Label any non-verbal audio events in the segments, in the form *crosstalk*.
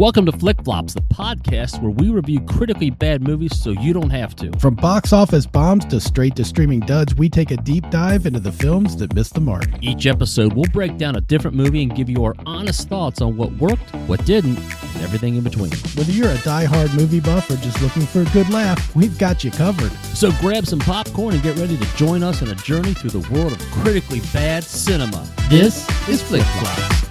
Welcome to Flick Flops, the podcast where we review critically bad movies so you don't have to. From box office bombs to straight to streaming duds, we take a deep dive into the films that missed the mark. Each episode, we'll break down a different movie and give you our honest thoughts on what worked, what didn't, and everything in between. Whether you're a die-hard movie buff or just looking for a good laugh, we've got you covered. So grab some popcorn and get ready to join us on a journey through the world of critically bad cinema. This is Flick Flops.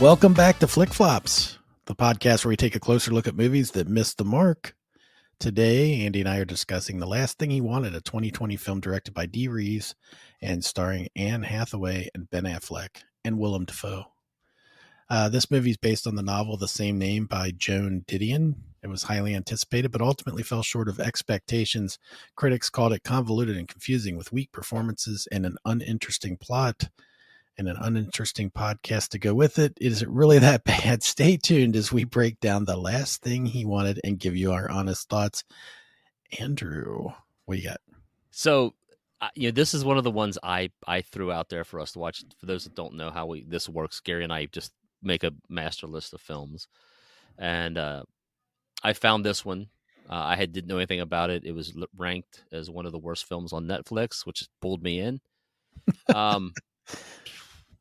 Welcome back to Flick Flops, the podcast where we take a closer look at movies that missed the mark. Today, Andy and I are discussing The Last Thing He Wanted, a 2020 film directed by Dee Rees and starring Anne Hathaway and Ben Affleck and Willem Dafoe. Uh, this movie is based on the novel The Same Name by Joan Didion. It was highly anticipated, but ultimately fell short of expectations. Critics called it convoluted and confusing with weak performances and an uninteresting plot and an uninteresting podcast to go with it. Is it really that *laughs* bad? Stay tuned as we break down the last thing he wanted and give you our honest thoughts. Andrew, what do you got? So, uh, you know, this is one of the ones I I threw out there for us to watch. For those that don't know how we this works, Gary and I just make a master list of films, and uh, I found this one. Uh, I had didn't know anything about it. It was ranked as one of the worst films on Netflix, which pulled me in. *laughs* Um,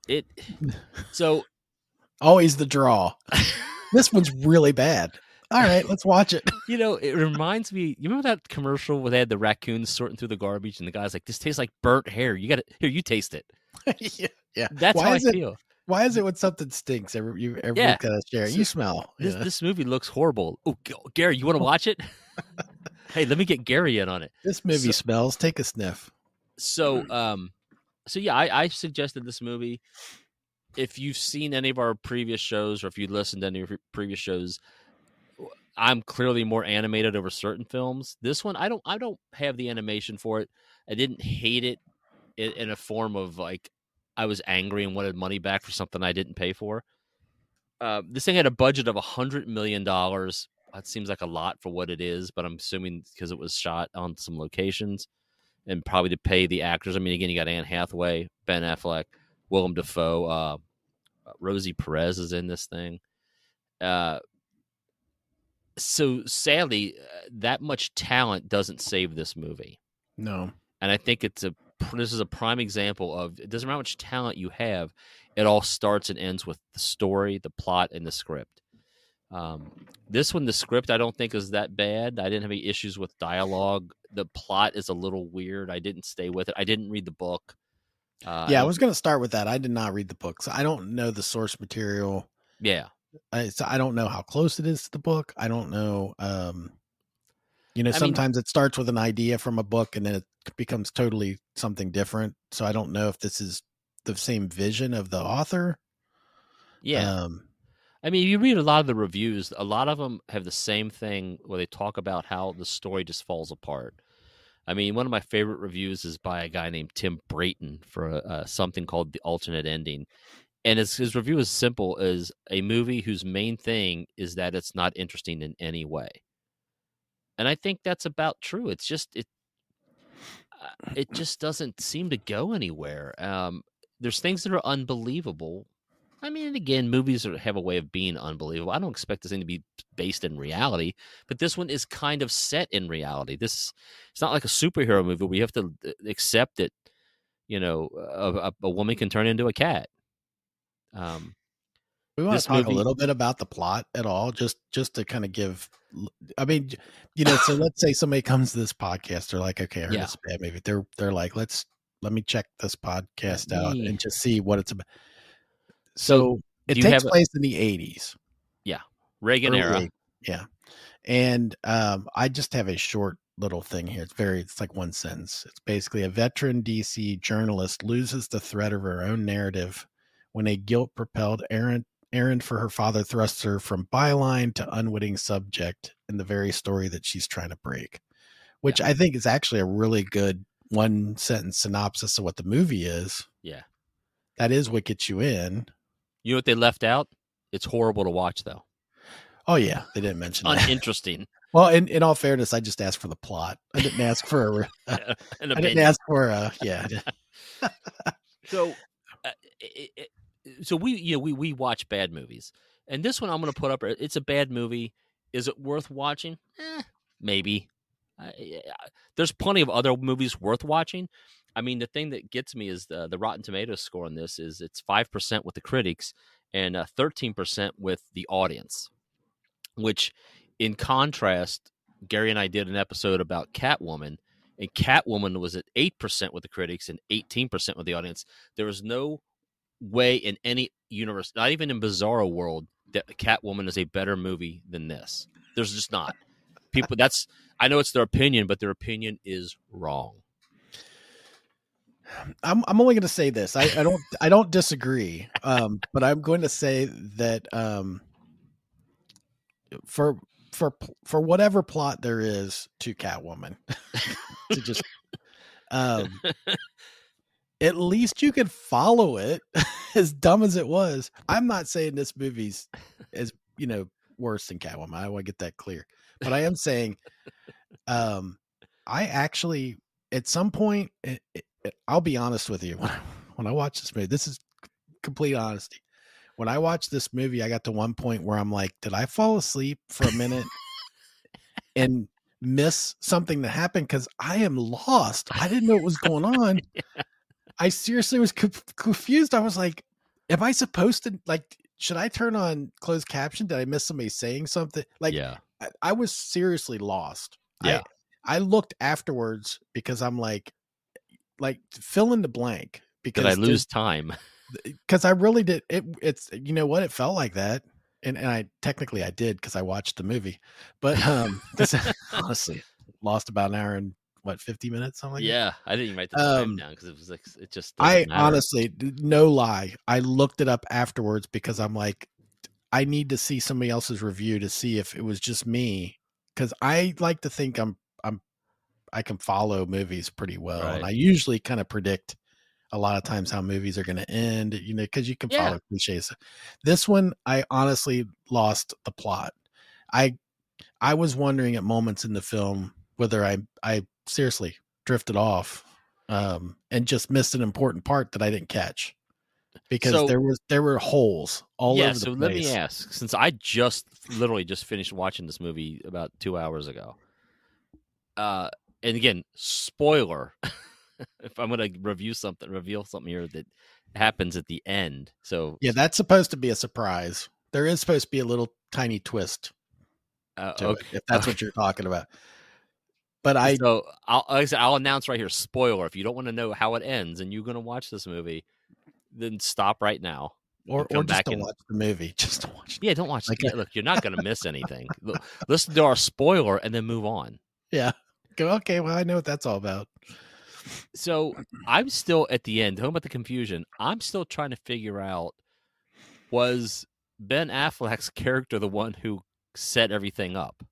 it so always the draw. this one's really bad. All right, let's watch it. You know, it reminds me. You remember that commercial where they had the raccoons sorting through the garbage, and the guy's like, "This tastes like burnt hair. You got to here. You taste it." *laughs* yeah, yeah. That's why how I is it, feel. Why is it when something stinks? Every you everyone's Yeah. gotta share. it. You smell. This yeah. this movie looks horrible. Oh, Gary, you want to watch it? *laughs* hey, let me get Gary in on it. This movie so- smells. Take a sniff. So, um, so yeah, I, I suggested this movie. If you've seen any of our previous shows, or if you listened to any of previous shows, I'm clearly more animated over certain films. This one, I don't, I don't have the animation for it. I didn't hate it in, in a form of like I was angry and wanted money back for something I didn't pay for. Uh, this thing had a budget of a hundred million dollars. That seems like a lot for what it is, but I'm assuming because it was shot on some locations and probably to pay the actors. I mean, again, you got Anne Hathaway, Ben Affleck, Willem Dafoe, uh, Rosie Perez is in this thing. Uh, so sadly, uh, that much talent doesn't save this movie, No. and I think it's a this is a prime example of it doesn't matter how much talent you have, it all starts and ends with the story, the plot, and the script. Um, this one, the script, I don't think is that bad. I didn't have any issues with dialogue. The plot is a little weird. I didn't stay with it. I didn't read the book. Uh, yeah, I don't- was going to start with that. I did not read the book, so I don't know the source material. yeah. I, so I don't know how close it is to the book. I don't know. Um, you know, I mean- sometimes it starts with an idea from a book and then it becomes totally something different. So I don't know if this is the same vision of the author. Yeah. Um, I mean, you read a lot of the reviews, a lot of them have the same thing where they talk about how the story just falls apart. I mean, one of my favorite reviews is by a guy named Tim Brayton for uh, something called The Alternate Ending. And his, his review is simple as a movie whose main thing is that it's not interesting in any way. And I think that's about true. It's just, it, uh, it just doesn't seem to go anywhere. Um, there's things that are unbelievable. I mean, again, movies are, have a way of being unbelievable. I don't expect this thing to be based in reality, but this one is kind of set in reality. This it's not like a superhero movie. We have to uh, accept that, you know, a, a, woman can turn into a cat. Um, we want this to talk movie- a little bit about the plot at all, just just to kind of give. I mean, you know, so let's say somebody comes to this podcast, they're like, okay, I heard Yeah. it's bad movie. They're they're like, let's let me check this podcast out me- and just see what it's about. So, So it takes have a- place in the eighties. Yeah. Reagan early era. Yeah. And um, I just have a short little thing here. It's very, it's like one sentence. It's basically a veteran DC journalist loses the thread of her own narrative when a guilt propelled errand, errand for her father thrusts her from byline to unwitting subject in the very story that she's trying to break, which I think is actually a really good one sentence synopsis of what the movie is. Yeah. That is what gets you in. You know what they left out? It's horrible to watch, though. Oh, yeah. They didn't mention that. *laughs* Uninteresting. Well, in, in all fairness, I just asked for the plot. I didn't ask for a. *laughs* An *laughs* I didn't ask for a. Yeah. So, uh, it, it, so we you know we we watch bad movies, and this one I'm going to put up. It's a bad movie. Is it worth watching? Eh, maybe. Uh, there's plenty of other movies worth watching. I mean, the thing that gets me is the the Rotten Tomatoes score on this is it's five percent with the critics and uh, thirteen percent with the audience, which, in contrast, Gary and I did an episode about Catwoman, and Catwoman was at eight percent with the critics and eighteen percent with the audience. There was no way in any universe, not even in Bizarro world, that Catwoman is a better movie than this. There's just not. People, that's I know it's their opinion, but their opinion is wrong. I'm I'm only going to say this. I, I don't I don't disagree, um, but I'm going to say that um, for for for whatever plot there is to Catwoman, *laughs* to just um, at least you could follow it. *laughs* as dumb as it was, I'm not saying this movie's as you know worse than Catwoman. I want to get that clear, but I am saying, um, I actually at some point it, it, Eh, I'll be honest with you. *laughs* When I, when I watch this movie, this is complete honesty. When I watched this movie, I got to one point where I'm like, did I fall asleep for a minute *laughs* and miss something that happened? Because I am lost. I didn't know what was going *laughs* on. I seriously was co- confused. I was like, am I supposed to like? Should I turn on closed caption? Did I miss somebody saying something? Like, yeah, I, I was seriously lost. Yeah. I, I looked afterwards because I'm like, like fill in the blank because did I lose time? *laughs* Because I really did. It, it's you know what it felt like that, and and I technically I did because I watched the movie, but um, *laughs* this, *laughs* honestly lost about an hour and what 50 minutes something like yeah i didn't even write the time Um, down because it was like it just I matter. honestly, no lie, I looked it up afterwards because I'm like, I need to see somebody else's review to see if it was just me. Because I like to think I'm I can follow movies pretty well, and I usually kind of predict a lot of times how movies are going to end. You know, because you can Yeah. follow cliches. This one, I honestly lost the plot. I I was wondering at moments in the film whether I I seriously drifted off um, and just missed an important part that I didn't catch because So- there was there were holes all yeah over the so place. let me ask since i just literally just finished watching this movie about two hours ago uh and again spoiler *laughs* if i'm gonna review something reveal something here that happens at the end so Yeah, that's supposed to be a surprise. There is supposed to be a little tiny twist uh, okay it, if that's what you're talking about. But I so I'll, like I said, I'll announce right here spoiler if you don't want to know how it ends and you're gonna watch this movie then stop right now or or just back to and- watch the movie, *laughs* just to watch. yeah don't watch Like yeah, look you're not gonna miss anything *laughs* listen to our spoiler and then move on Yeah. Go okay. Well, I know what that's all about. so I'm still at the end. Talking about the confusion, I'm still trying to figure out was Ben Affleck's *laughs* character the one who set everything up?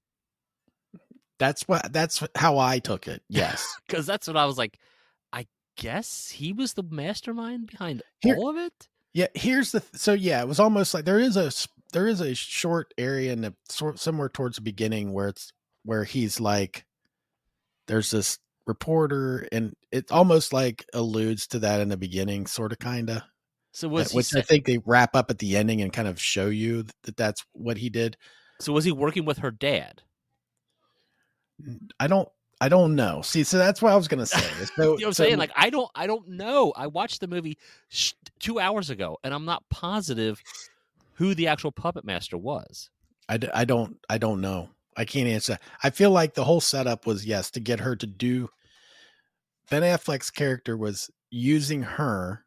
That's what. That's how I took it. Yes. *laughs* Because that's what I was like. I guess he was the mastermind behind Here- all of it. Yeah, here's the th- so yeah, it was almost like there is a there is a short area in the sort somewhere towards the beginning where it's where he's like there's this reporter and it almost like alludes to that in the beginning sort of kind of So was which I think they wrap up at the ending and kind of show you that that's what he did. so was he working with her dad? I don't I don't know. See, so that's what I was going *laughs* to say. So, You know what I'm so- saying? Like I don't, I don't know. I watched the movie sh- two hours ago, and I'm not positive who the actual puppet master was. I, d- I don't I don't know. I can't answer. that. I feel like the whole setup was yes to get her to do. Ben Affleck's character was using her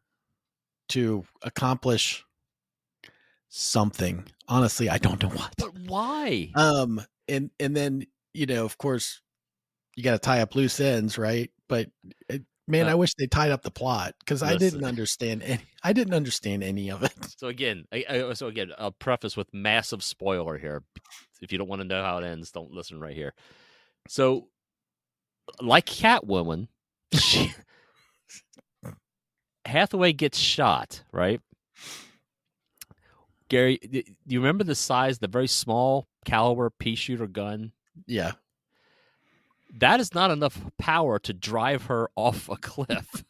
to accomplish something. Honestly, I don't know what. But why? Um, and and then you know, of course, you got to tie up loose ends, right? But it, man, Uh, I wish they tied up the plot because I didn't understand any. I didn't understand any of it. So again, I, I, so again, I'll preface with massive spoiler here. If you don't want to know how it ends, don't listen right here. So, like Catwoman, *laughs* she, Hathaway gets shot, right? Gary, do you remember the size, the very small caliber pea shooter gun? Yeah, That is not enough power to drive her off a cliff.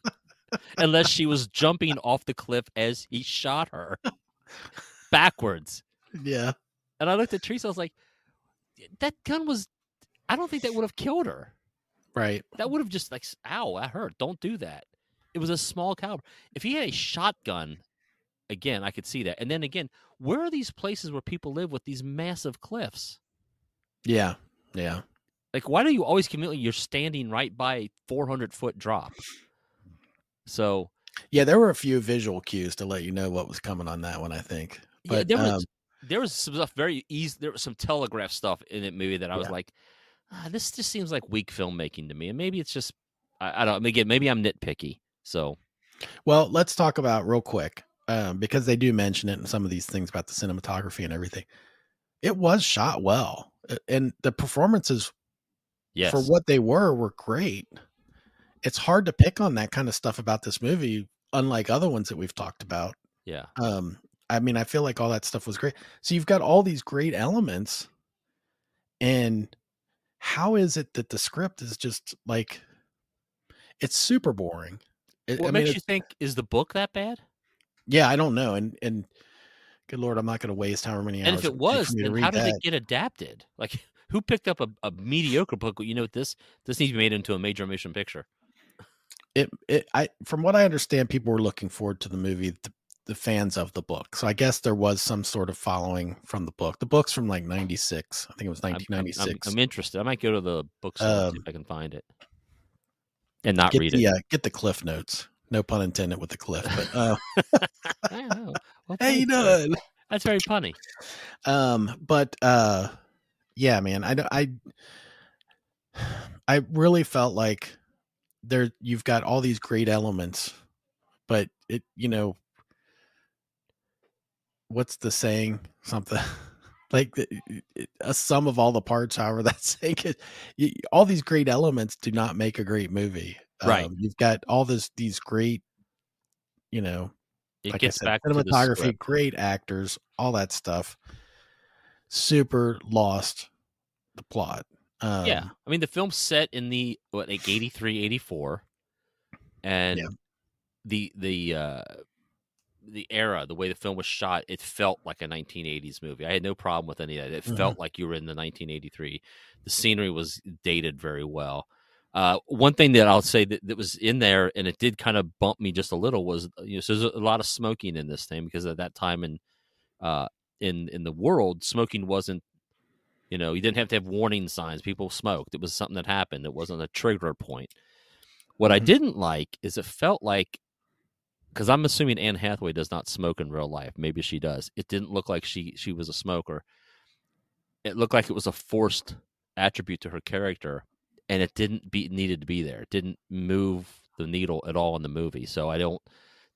unless she was jumping off the cliff as he shot her *laughs* backwards. Yeah. And I looked at Teresa. I was like, that gun was. I don't think that would have killed her. Right. That would have just like, ow, that hurt. Don't do that. It was a small caliber. If he had a shotgun, again, I could see that. And then again, where are these places where people live with these massive cliffs? Yeah. Yeah. Like, why do you always commute? You're standing right by a 400 foot drop. So Yeah, there were a few visual cues to let you know what was coming on that one, I think. yeah, But there was um, there was some stuff very easy. There was some telegraph stuff in that movie that I was Yeah. like, ah, this just seems like weak filmmaking to me. And maybe it's just I, I don't. Again, maybe I'm nitpicky. So well, let's talk about real quick um, because they do mention it in some of these things about the cinematography and everything. It was shot well, and the performances yes, for what they were were great. It's hard to pick on that kind of stuff about this movie, unlike other ones that we've talked about. yeah, Um, I mean, I feel like all that stuff was great. So you've got all these great elements, and how is it that the script is just like it's super boring? It- what I mean, makes you think is the book that bad? yeah, I don't know, and and good lord, I'm not going to waste however many hours. And if it was, for me to then how did that. it get adapted? Like, *laughs* who picked up a, a mediocre book? You know, this this needs to be made into a major motion picture. it, it I from what I understand, people were looking forward to the movie. The, the fans of the book, so I guess there was some sort of following from the book. The book's from like '96, I think it was I'm- I'm- I'm, 1996. I'm, interested. I might go to the bookstore Um, if I can find it and not read the it. uh, get the cliff notes. No pun intended with the cliff, but uh, *laughs* I don't know. Well, *laughs* hey, you doing? That's very funny. *laughs* Um, but uh, yeah, man, I don't- I I really felt like there you've got all these great elements, but it you know what's the saying something *laughs* like the, a sum of all the parts however *laughs* that's saying it all these great elements do not make a great movie Right. um, you've got all this these great you know It like gets said, back cinematography, great actors, all that stuff. Super lost the plot. Um, yeah. I mean, the film's set in the what like 83, 84. and Yeah. the the uh the era, the way the film was shot, it felt like a 1980s movie. I had no problem with any of that. It Mhm. felt like you were in the 1983. The scenery was dated very well. Uh, one thing that I'll say that, that was in there, and it did kind of bump me just a little, was you know, so there's a lot of smoking in this thing because at that time in uh, in in the world, smoking wasn't, you know, you didn't have to have warning signs. People smoked. It was something that happened. It wasn't a trigger point. What I Mhm. didn't like is it felt like because I'm assuming Anne Hathaway does not smoke in real life. Maybe she does. It didn't look like she she was a smoker. It looked like it was a forced attribute to her character, and it didn't be needed to be there. It didn't move the needle at all in the movie. So I don't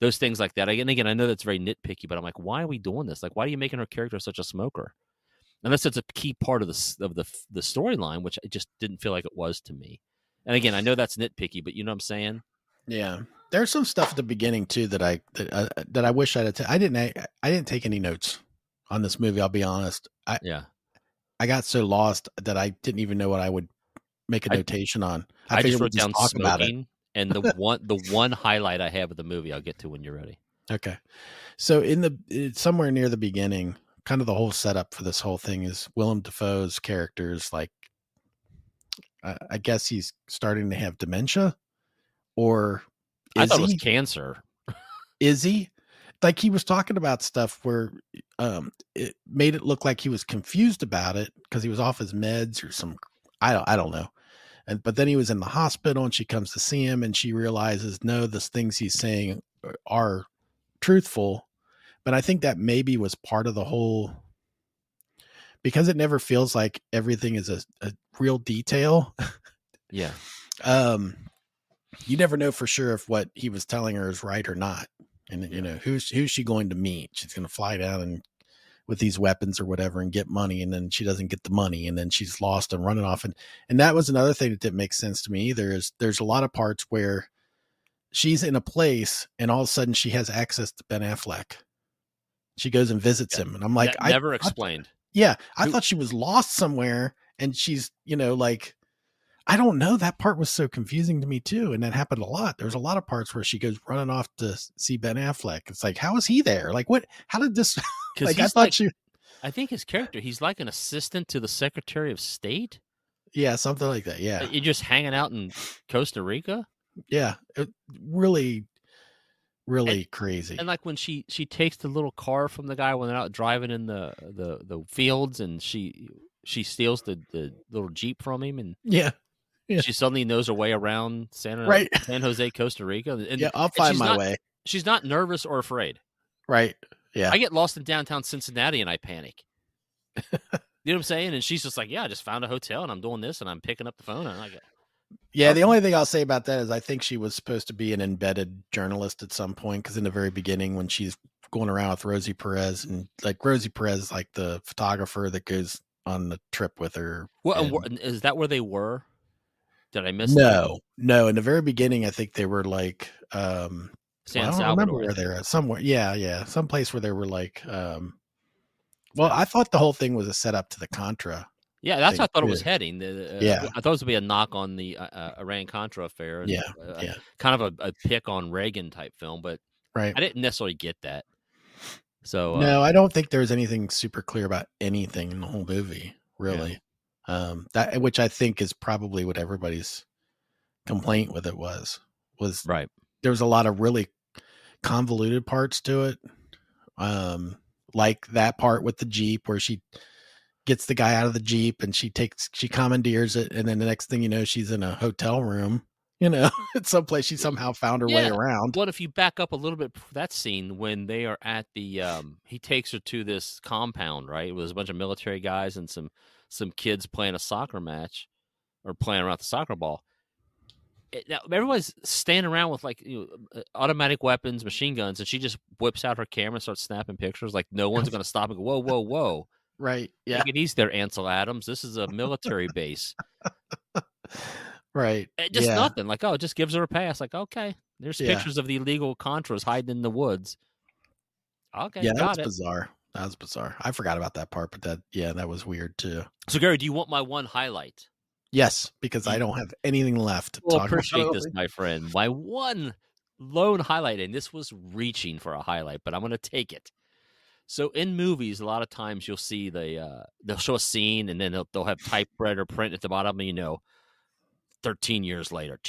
those things like that. And again, I know that's very nitpicky, but I'm like, why are we doing this? Like, why are you making her character such a smoker? Unless it's a key part of the of the the storyline, which it just didn't feel like it was to me. And again, I know that's nitpicky, but you know what I'm saying? yeah. There's some stuff at the beginning too that I that uh, that I wish I'd. ta- I didn't. I, I didn't take any notes on this movie. I'll be honest. I Yeah. I got so lost that I didn't even know what I would make a I- notation on. I, just wrote down talk about it. smoking, and the one the one highlight I have of the movie, I'll get to when you're ready. Okay. So in the it's somewhere near the beginning, kind of the whole setup for this whole thing is Willem Dafoe's characters like I, I guess he's starting to have dementia or I thought it was cancer. is he? Like he was talking about stuff where um it made it look like he was confused about it because he was off his meds or some I don't I don't know. And but then he was in the hospital and she comes to see him and she realizes no, the things he's saying are truthful. But I think that maybe was part of the whole because it never feels like everything is a, a real detail. Yeah. *laughs* um you never know for sure if what he was telling her is right or not. And you know who's who's she going to meet? She's going to fly down and with these weapons or whatever and get money and then she doesn't get the money and then she's lost and running off. And and that was another thing that didn't make sense to me either is there's a lot of parts where she's in a place and all of a sudden she has access to ben affleck. She goes and visits Yeah. him and i'm like That I, never I- explained. yeah, I Who- thought she was lost somewhere and she's, you know, like I don't know. That part was so confusing to me too, and that happened a lot. There's a lot of parts where she goes running off to see Ben Affleck. It's like, how is he there? Like, what? How did this? *laughs* Because like, I thought like, she. I think his character, he's like an assistant to the Secretary of State. Yeah, something like that. Yeah, uh, You're just hanging out in Costa Rica. yeah. It, really, really crazy. And like when she she takes the little car from the guy when they're out driving in the the the fields, and she she steals the the little jeep from him, and yeah, Yeah. she suddenly knows her way around San uh, Right. San Jose, Costa Rica. And yeah. I'll find my not- way. she's not nervous or afraid. Right. Yeah. I get lost in downtown Cincinnati and I panic. *laughs* you know what I'm saying? And she's just like, "Yeah, I just found a hotel and I'm doing this and I'm picking up the phone and I go, Yeah, the only thing I'll say about that is I think she was supposed to be an embedded journalist at some point because in the very beginning when she's going around with Rosie Perez and like Rosie Perez like the photographer that goes on the trip with her. "Well, and and- is that where they were? Did I miss that? no, no. In the very beginning, I think they were like um San well, I don't Salvador. remember where think. they were somewhere. Yeah, yeah, some place where they were like um well, I thought the whole thing was a setup to the Contra. Yeah, that's how I thought it was heading. The- uh, Yeah. I thought it was to be a knock on the uh, uh, Iran Contra affair. and, Yeah, uh, yeah. kind of a, a pick on Reagan type film, but Right. I didn't necessarily get that. So uh, No, I don't think there's anything super clear about anything in the whole movie, really. Um, that which I think is probably what everybody's complaint with it was was right, there was a lot of really convoluted parts to it. Um, like that part with the Jeep where she gets the guy out of the Jeep and she takes she commandeers it and then the next thing you know she's in a hotel room, you know, *laughs* at some place she somehow found her way around. What if you back up a little bit? That scene when they are at the, um, he takes her to this compound, right? It was a bunch of military guys and some some kids playing a soccer match or playing around the soccer ball. It, now everybody's standing around with like you know, automatic weapons, machine guns, and she just whips out her camera and starts snapping pictures. Like no one's going to stop and go, "Whoa, whoa, whoa!" *laughs* Right. Yeah. Take it easy there, Ansel Adams. This is a military base. *laughs* Right. Eh, Just yeah. nothing. Like, oh, it just gives her a pass. Like, okay, there's Yeah. pictures of the illegal Contras hiding in the woods. Okay, yeah, that's it. bizarre. That was bizarre. I forgot about that part, but that yeah, that was weird too. So, Gary, do you want my one highlight? Yes, because I don't have anything left to Well, talk appreciate about. this, my friend. My one lone highlight, and this was reaching for a highlight, but I'm going to take it. So, in movies, a lot of times you'll see the uh, they'll show a scene, and then they'll, they'll have typewriter print at the bottom, and you know, 13 years later.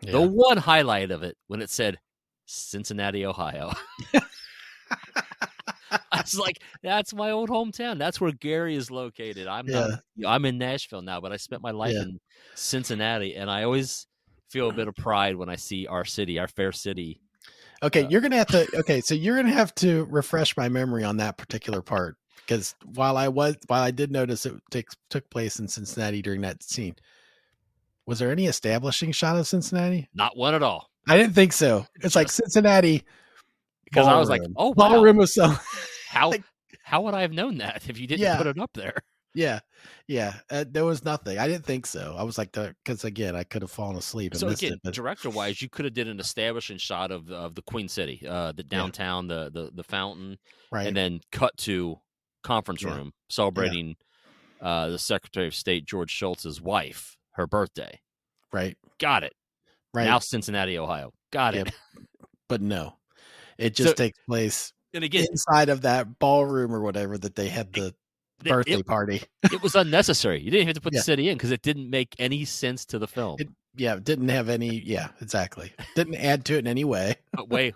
Yeah. The one highlight of it when it said Cincinnati, Ohio. *laughs* *laughs* Was like, that's my old hometown. That's where Gary is located. I'm not I'm in Nashville now, but I spent my life Yeah. in Cincinnati and I always feel a bit of pride when I see our city, our fair city. Okay, Uh, you're gonna have to. Okay, so you're gonna have to refresh my memory on that particular part because while I was while I did notice it takes took place in Cincinnati during that scene, was there any establishing shot of Cincinnati? Not one at all. I didn't think so. It's like Cincinnati Because I was like, oh wow, ballroom of some. How like- how would I have known that if you didn't Yeah. put it up there? Yeah, yeah. Uh, there was nothing. I didn't think so. I was like, because again, I could have fallen asleep and So again, it. But director wise, you could have did an establishing shot of the, of the Queen City, uh, the downtown, the, the the fountain, right, and then cut to conference Yeah. room celebrating uh, the Secretary of State George Shultz's wife, her birthday. right, Got it. right. Now Cincinnati, Ohio. Got it. But no, it just So- takes place And again, inside of that ballroom or whatever that they had the th- birthday it, party. it was unnecessary. You didn't have to put Yeah. the city in because it didn't make any sense to the film. It- Yeah, it didn't have any. Yeah, exactly. Didn't add to it in any way. way,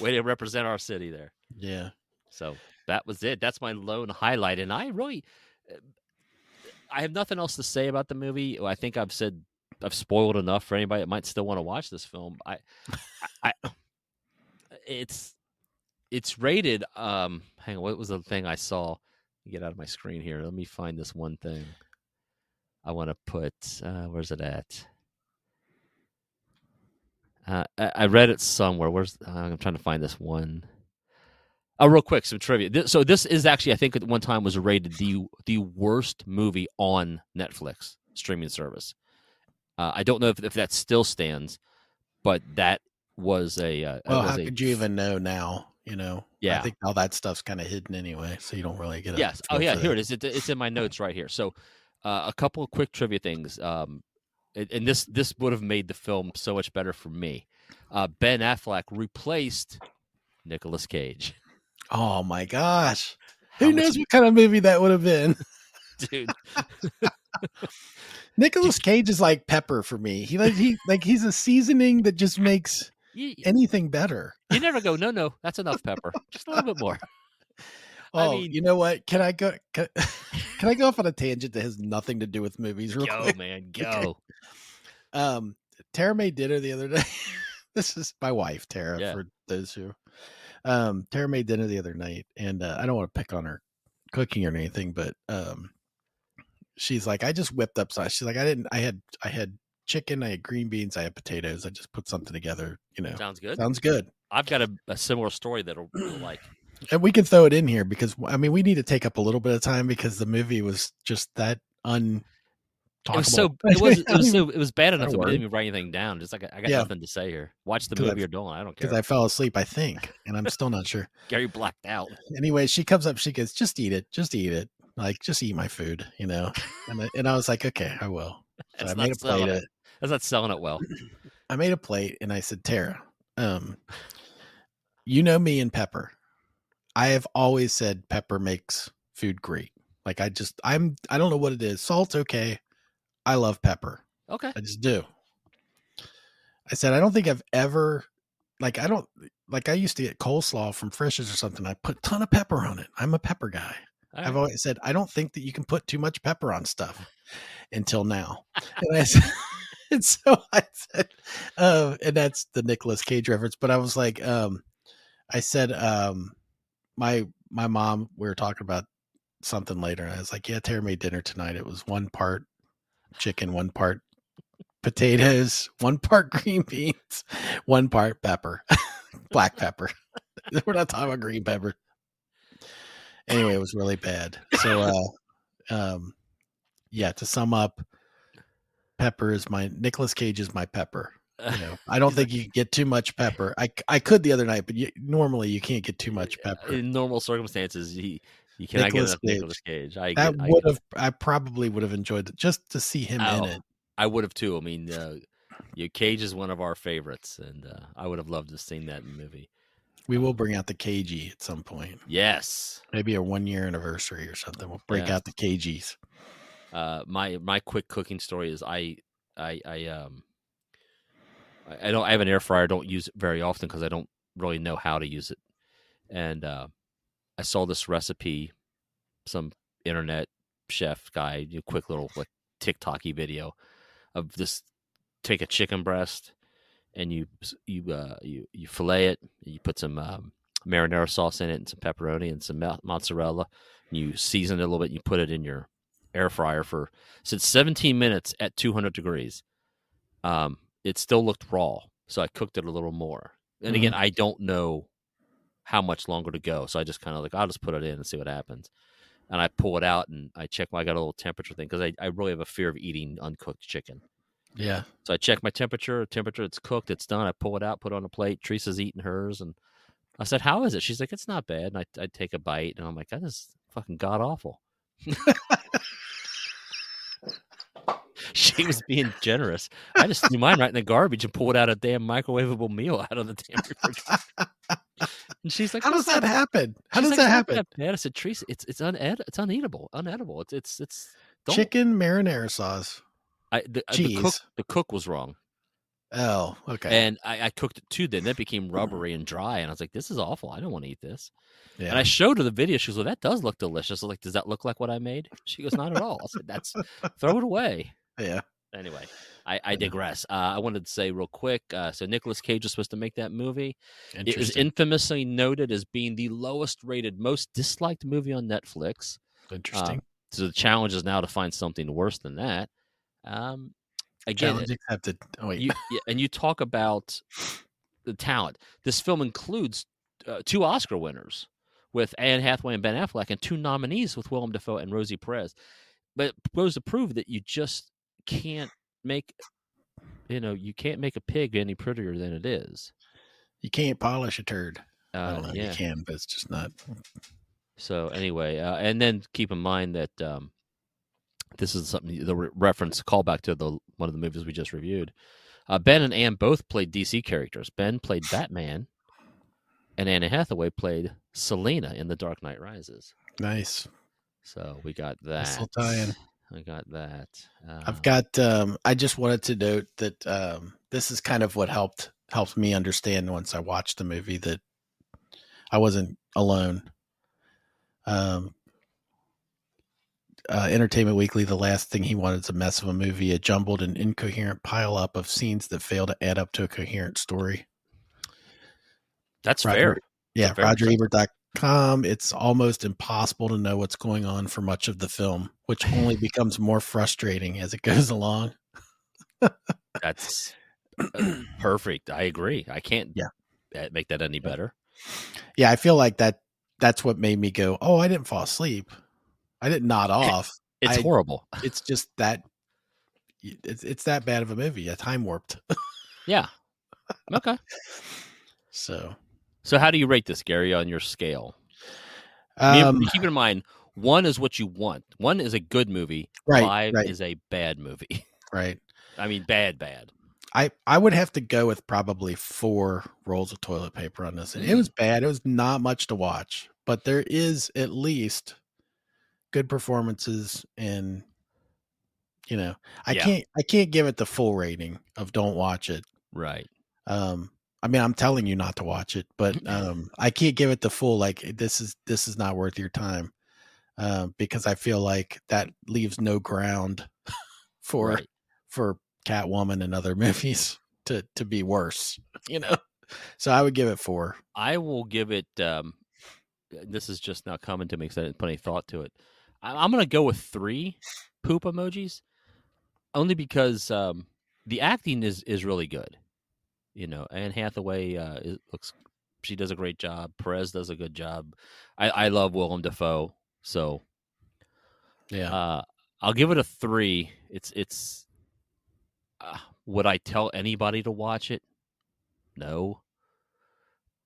way to represent our city there. Yeah, So that was it. That's my lone highlight, and I really, uh, I have nothing else to say about the movie. I think I've said I've spoiled enough for anybody that might still want to watch this film. I, I- it's it's rated. Um, hang on, what was the thing I saw? Get out of my screen here. Let me find this one thing. I want to put. Uh, where's it at? Uh, I, I read it somewhere. Where's uh, I'm trying to find this one. Oh, real quick, some trivia. This, so this is actually, I think, at one time was rated the the worst movie on Netflix streaming service. Uh, I don't know if, if that still stands, but that was a. Uh, Well, was how a- could you even know now? You know, Yeah. I think all that stuff's kind of hidden anyway, so you don't really get. it Yes. Oh yeah, here it is. It, it's in my *laughs* notes right here. So, Uh, a couple of quick trivia things. Um, and, this this would have made the film so much better for me. Uh, ben Affleck replaced Nicolas Cage. Oh my gosh. How Who knows what kind of movie that would have been? *laughs* dude? Nicolas Cage is like pepper for me. He like he like he's a seasoning that just makes You, anything better. you never go. No, no, that's enough pepper. *laughs* Just a little bit more. I Oh, mean- you know what? Can I go? Can, *laughs* can I go off on a tangent that has nothing to do with movies? Real Go, quick. man, *laughs* Okay. go. Um, Tara made dinner the other day. this is my wife, Tara. Yeah. For those who, um, Tara made dinner the other night, and uh, I don't want to pick on her cooking or anything, but um, she's like, I just whipped up. So she's like, I didn't. I had I had chicken, I had green beans, I had potatoes. I just put something together. You know, Sounds good. sounds good. I've got a, a similar story that'll you'll like. *clears throat* And we can throw it in here because I mean we need to take up a little bit of time because the movie was just that un. It was so it was it was *laughs* so it was bad enough that we didn't even write anything down. Just like I got Yeah. nothing to say here. Watch the movie you're doing. I don't care. because I fell asleep, I think, and I'm still not sure. *laughs* Gary blacked out. Anyway, she comes up, she goes, "Just eat it, just eat it, like just eat my food," you know. And I, and I was like, "Okay, I will." So I made a plate of it. That's not selling it well. *clears throat* I made a plate, and I said, "Tara, um, you know me and pepper. I have always said pepper makes food great. Like I just, I'm, I don't know what it is. Salt's okay. I love pepper. Okay. I just do. I said, I don't think I've ever, like, I don't, like, I used to get coleslaw from Frisch's or something. I put a ton of pepper on it. I'm a pepper guy. All I've always said, I don't think that you can put too much pepper on stuff *laughs* until now. *laughs* and I said, *laughs* and so I said, uh, and that's the Nicolas Cage reference. But I was like, um, I said, um, my, my mom, we were talking about something later. And I was like, yeah, Tara made dinner tonight. It was one part chicken, one part potatoes, one part green beans, one part pepper, *laughs* black pepper. *laughs* We're not talking about green pepper. Anyway, it was really bad. So, uh, um, yeah, to sum up, pepper is my Nicolas Cage is my pepper. You know, I *laughs* don't think you get too much pepper. I, I could the other night, but you, normally you can't get too much pepper. In normal circumstances, he you cannot Nicolas get enough Cage. Nicolas Cage. I That get- I would have, I probably would have enjoyed it just to see him in Oh, it. I would have too. I mean, uh, Cage is one of our favorites, and uh, I would have loved to have seen that movie. We will bring out the KG at some point. Yes. Maybe a one year anniversary or something. We'll break Yeah. out the KGs. Uh, my my quick cooking story is I I I um I, don't I have an air fryer. I don't use it very often because I don't really know how to use it. And uh, I saw this recipe, some internet chef guy, you know, quick little like TikToky video of this. Take a chicken breast, and you you uh, you you fillet it. You put some um, marinara sauce in it, and some pepperoni, and some mozzarella. And you season it a little bit. And you put it in your air fryer for since 17 minutes at 200 degrees. Um, it still looked raw, so I cooked it a little more. And again, I don't know how much longer to go, so I just kind of like I'll just put it in and see what happens. And I pull it out and I check. I got a little temperature thing because I, I really have a fear of eating uncooked chicken. Yeah. So I check my temperature. Temperature, it's cooked. It's done. I pull it out, put it on a plate. Teresa's eating hers, and I said, "How is it?" She's like, "It's not bad." And I, I take a bite, and I'm like, "That is fucking god awful." *laughs* *laughs* she was being generous. I just threw mine right in the garbage and pulled out a damn microwavable meal out of the damn refrigerator. *laughs* And she's like, How does "What's that happen? How does like, that "It's not happen? bad." I said, "Teresa, it's it's uned- it's uneatable, unedible. It's it's it's don't- Chicken marinara sauce. I, the, uh, the cook the cook was wrong." Oh, okay. And I, I cooked it too. Then that became rubbery and dry, and I was like, "This is awful. I don't want to eat this." yeah. And I showed her the video. She goes, "Well, that does look delicious." I was like, "Does that look like what I made?" She goes, "Not at all." I said, "That's throw it away." Yeah. Anyway, I, I digress. Uh, I wanted to say real quick. Uh, so Nicolas Cage was supposed to make that movie. It was infamously noted as being the lowest rated, most disliked movie on Netflix. Interesting. So the challenge is now to find something worse than that. Um, again, Challenge accepted. Oh wait. you, yeah, and you talk about the talent. This film includes uh, two Oscar winners with Anne Hathaway and Ben Affleck, and two nominees with Willem Dafoe and Rosie Perez. But it goes to prove that you just can't make, you know, you can't make a pig any prettier than it is. you can't polish a turd. Uh, yeah. You can, but it's just not. So anyway, uh, and then keep in mind that um, this is something the re- reference callback to the one of the movies we just reviewed. Uh, ben and Anne both played DC characters. Ben played Batman, and Anna Hathaway played Selina in The Dark Knight Rises. Nice. So we got that. Nice tie-in. I got that. I've got. Um, I just wanted to note that um, this is kind of what helped helped me understand once I watched the movie that I wasn't alone. Um, uh, Entertainment Weekly, the last thing he wanted is a mess of a movie, a jumbled and incoherent pile up of scenes that fail to add up to a coherent story. that's Roger- fair. Yeah, Fair percent. RogerEbert.com. It's almost impossible to know what's going on for much of the film, which only *sighs* becomes more frustrating as it goes along. That's uh, *clears throat* perfect. I agree. I can't Yeah. make that any better. Yeah, I feel like that. That's what made me go. Oh, I didn't fall asleep. I didn't nod *laughs* off. It's I- horrible. *laughs* It's just that. It's it's that bad of a movie. A time warped. Yeah. Okay. *laughs* So, So how do you rate this, Gary, on your scale? Um, keep in mind, one is what you want. One is a good movie. Right, Five right. is a bad movie. *laughs* right. I mean, bad, bad. I I would have to go with probably four rolls of toilet paper on this. And it was bad. It was not much to watch, but there is at least good performances and you know, I Yeah. can't I can't give it the full rating of don't watch it. Right. Um I mean, I'm telling you not to watch it, but *laughs* um I can't give it the full like this is this is not worth your time. Um because I feel like that leaves no ground *laughs* for Right. for Catwoman and other *laughs* movies to to be worse, you know. So I would give it four. I will give it. Um, this is just not coming to me because I didn't put any thought to it. I, I'm going to go with three poop emojis, only because um, the acting is is really good. You know, Anne Hathaway uh, looks. She does a great job. Perez does a good job. I, I love Willem Dafoe, so Yeah, uh, I'll give it a three. It's it's. Uh, would I tell anybody to watch it? No.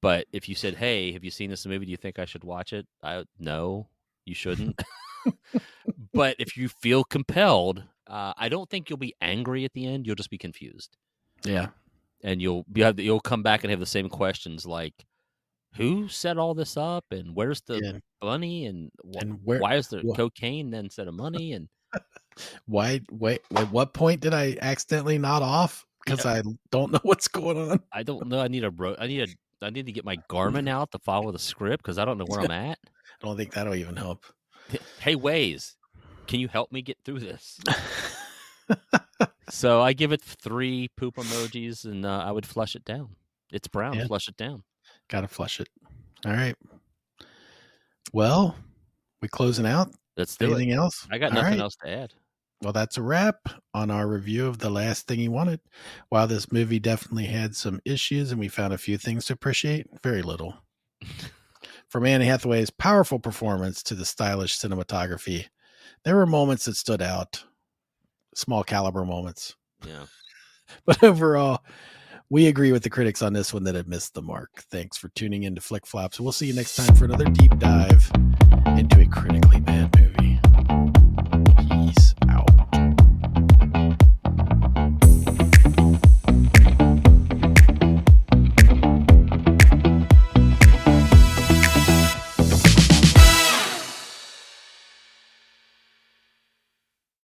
But if you said, "Hey, have you seen this movie? Do you think I should watch it?" I no, you shouldn't. *laughs* but if you feel compelled, uh, I don't think you'll be angry at the end. You'll just be confused, yeah, and you'll you have you'll come back and have the same questions like, "Who set all this up? And where's the yeah. money? And, wh- And where? why is there wha- cocaine then instead of money?" *laughs* And Why? Wait. At what point did I accidentally nod off? Because I don't know *laughs* what's going on. I don't know. I need a ro- I need a I need to get my Garmin *laughs* out to follow the script because I don't know where I'm at. I don't think that'll even help. Hey, Waze, can you help me get through this? So I give it three poop emojis, and uh, I would flush it down. It's brown. Yeah. Flush it down. Gotta flush it. All right. Well, we closing out. Let's do Anything it. else? I got All nothing right. else to add. Well, that's a wrap on our review of The Last Thing He Wanted. While this movie definitely had some issues and we found a few things to appreciate, very little. *laughs* From Anne Hathaway's powerful performance to the stylish cinematography, there were moments that stood out, small caliber moments. Yeah. *laughs* But overall, we agree with the critics on this one that it missed the mark. Thanks for tuning in to Flick Flops. We'll see you next time for another deep dive into a critically bad.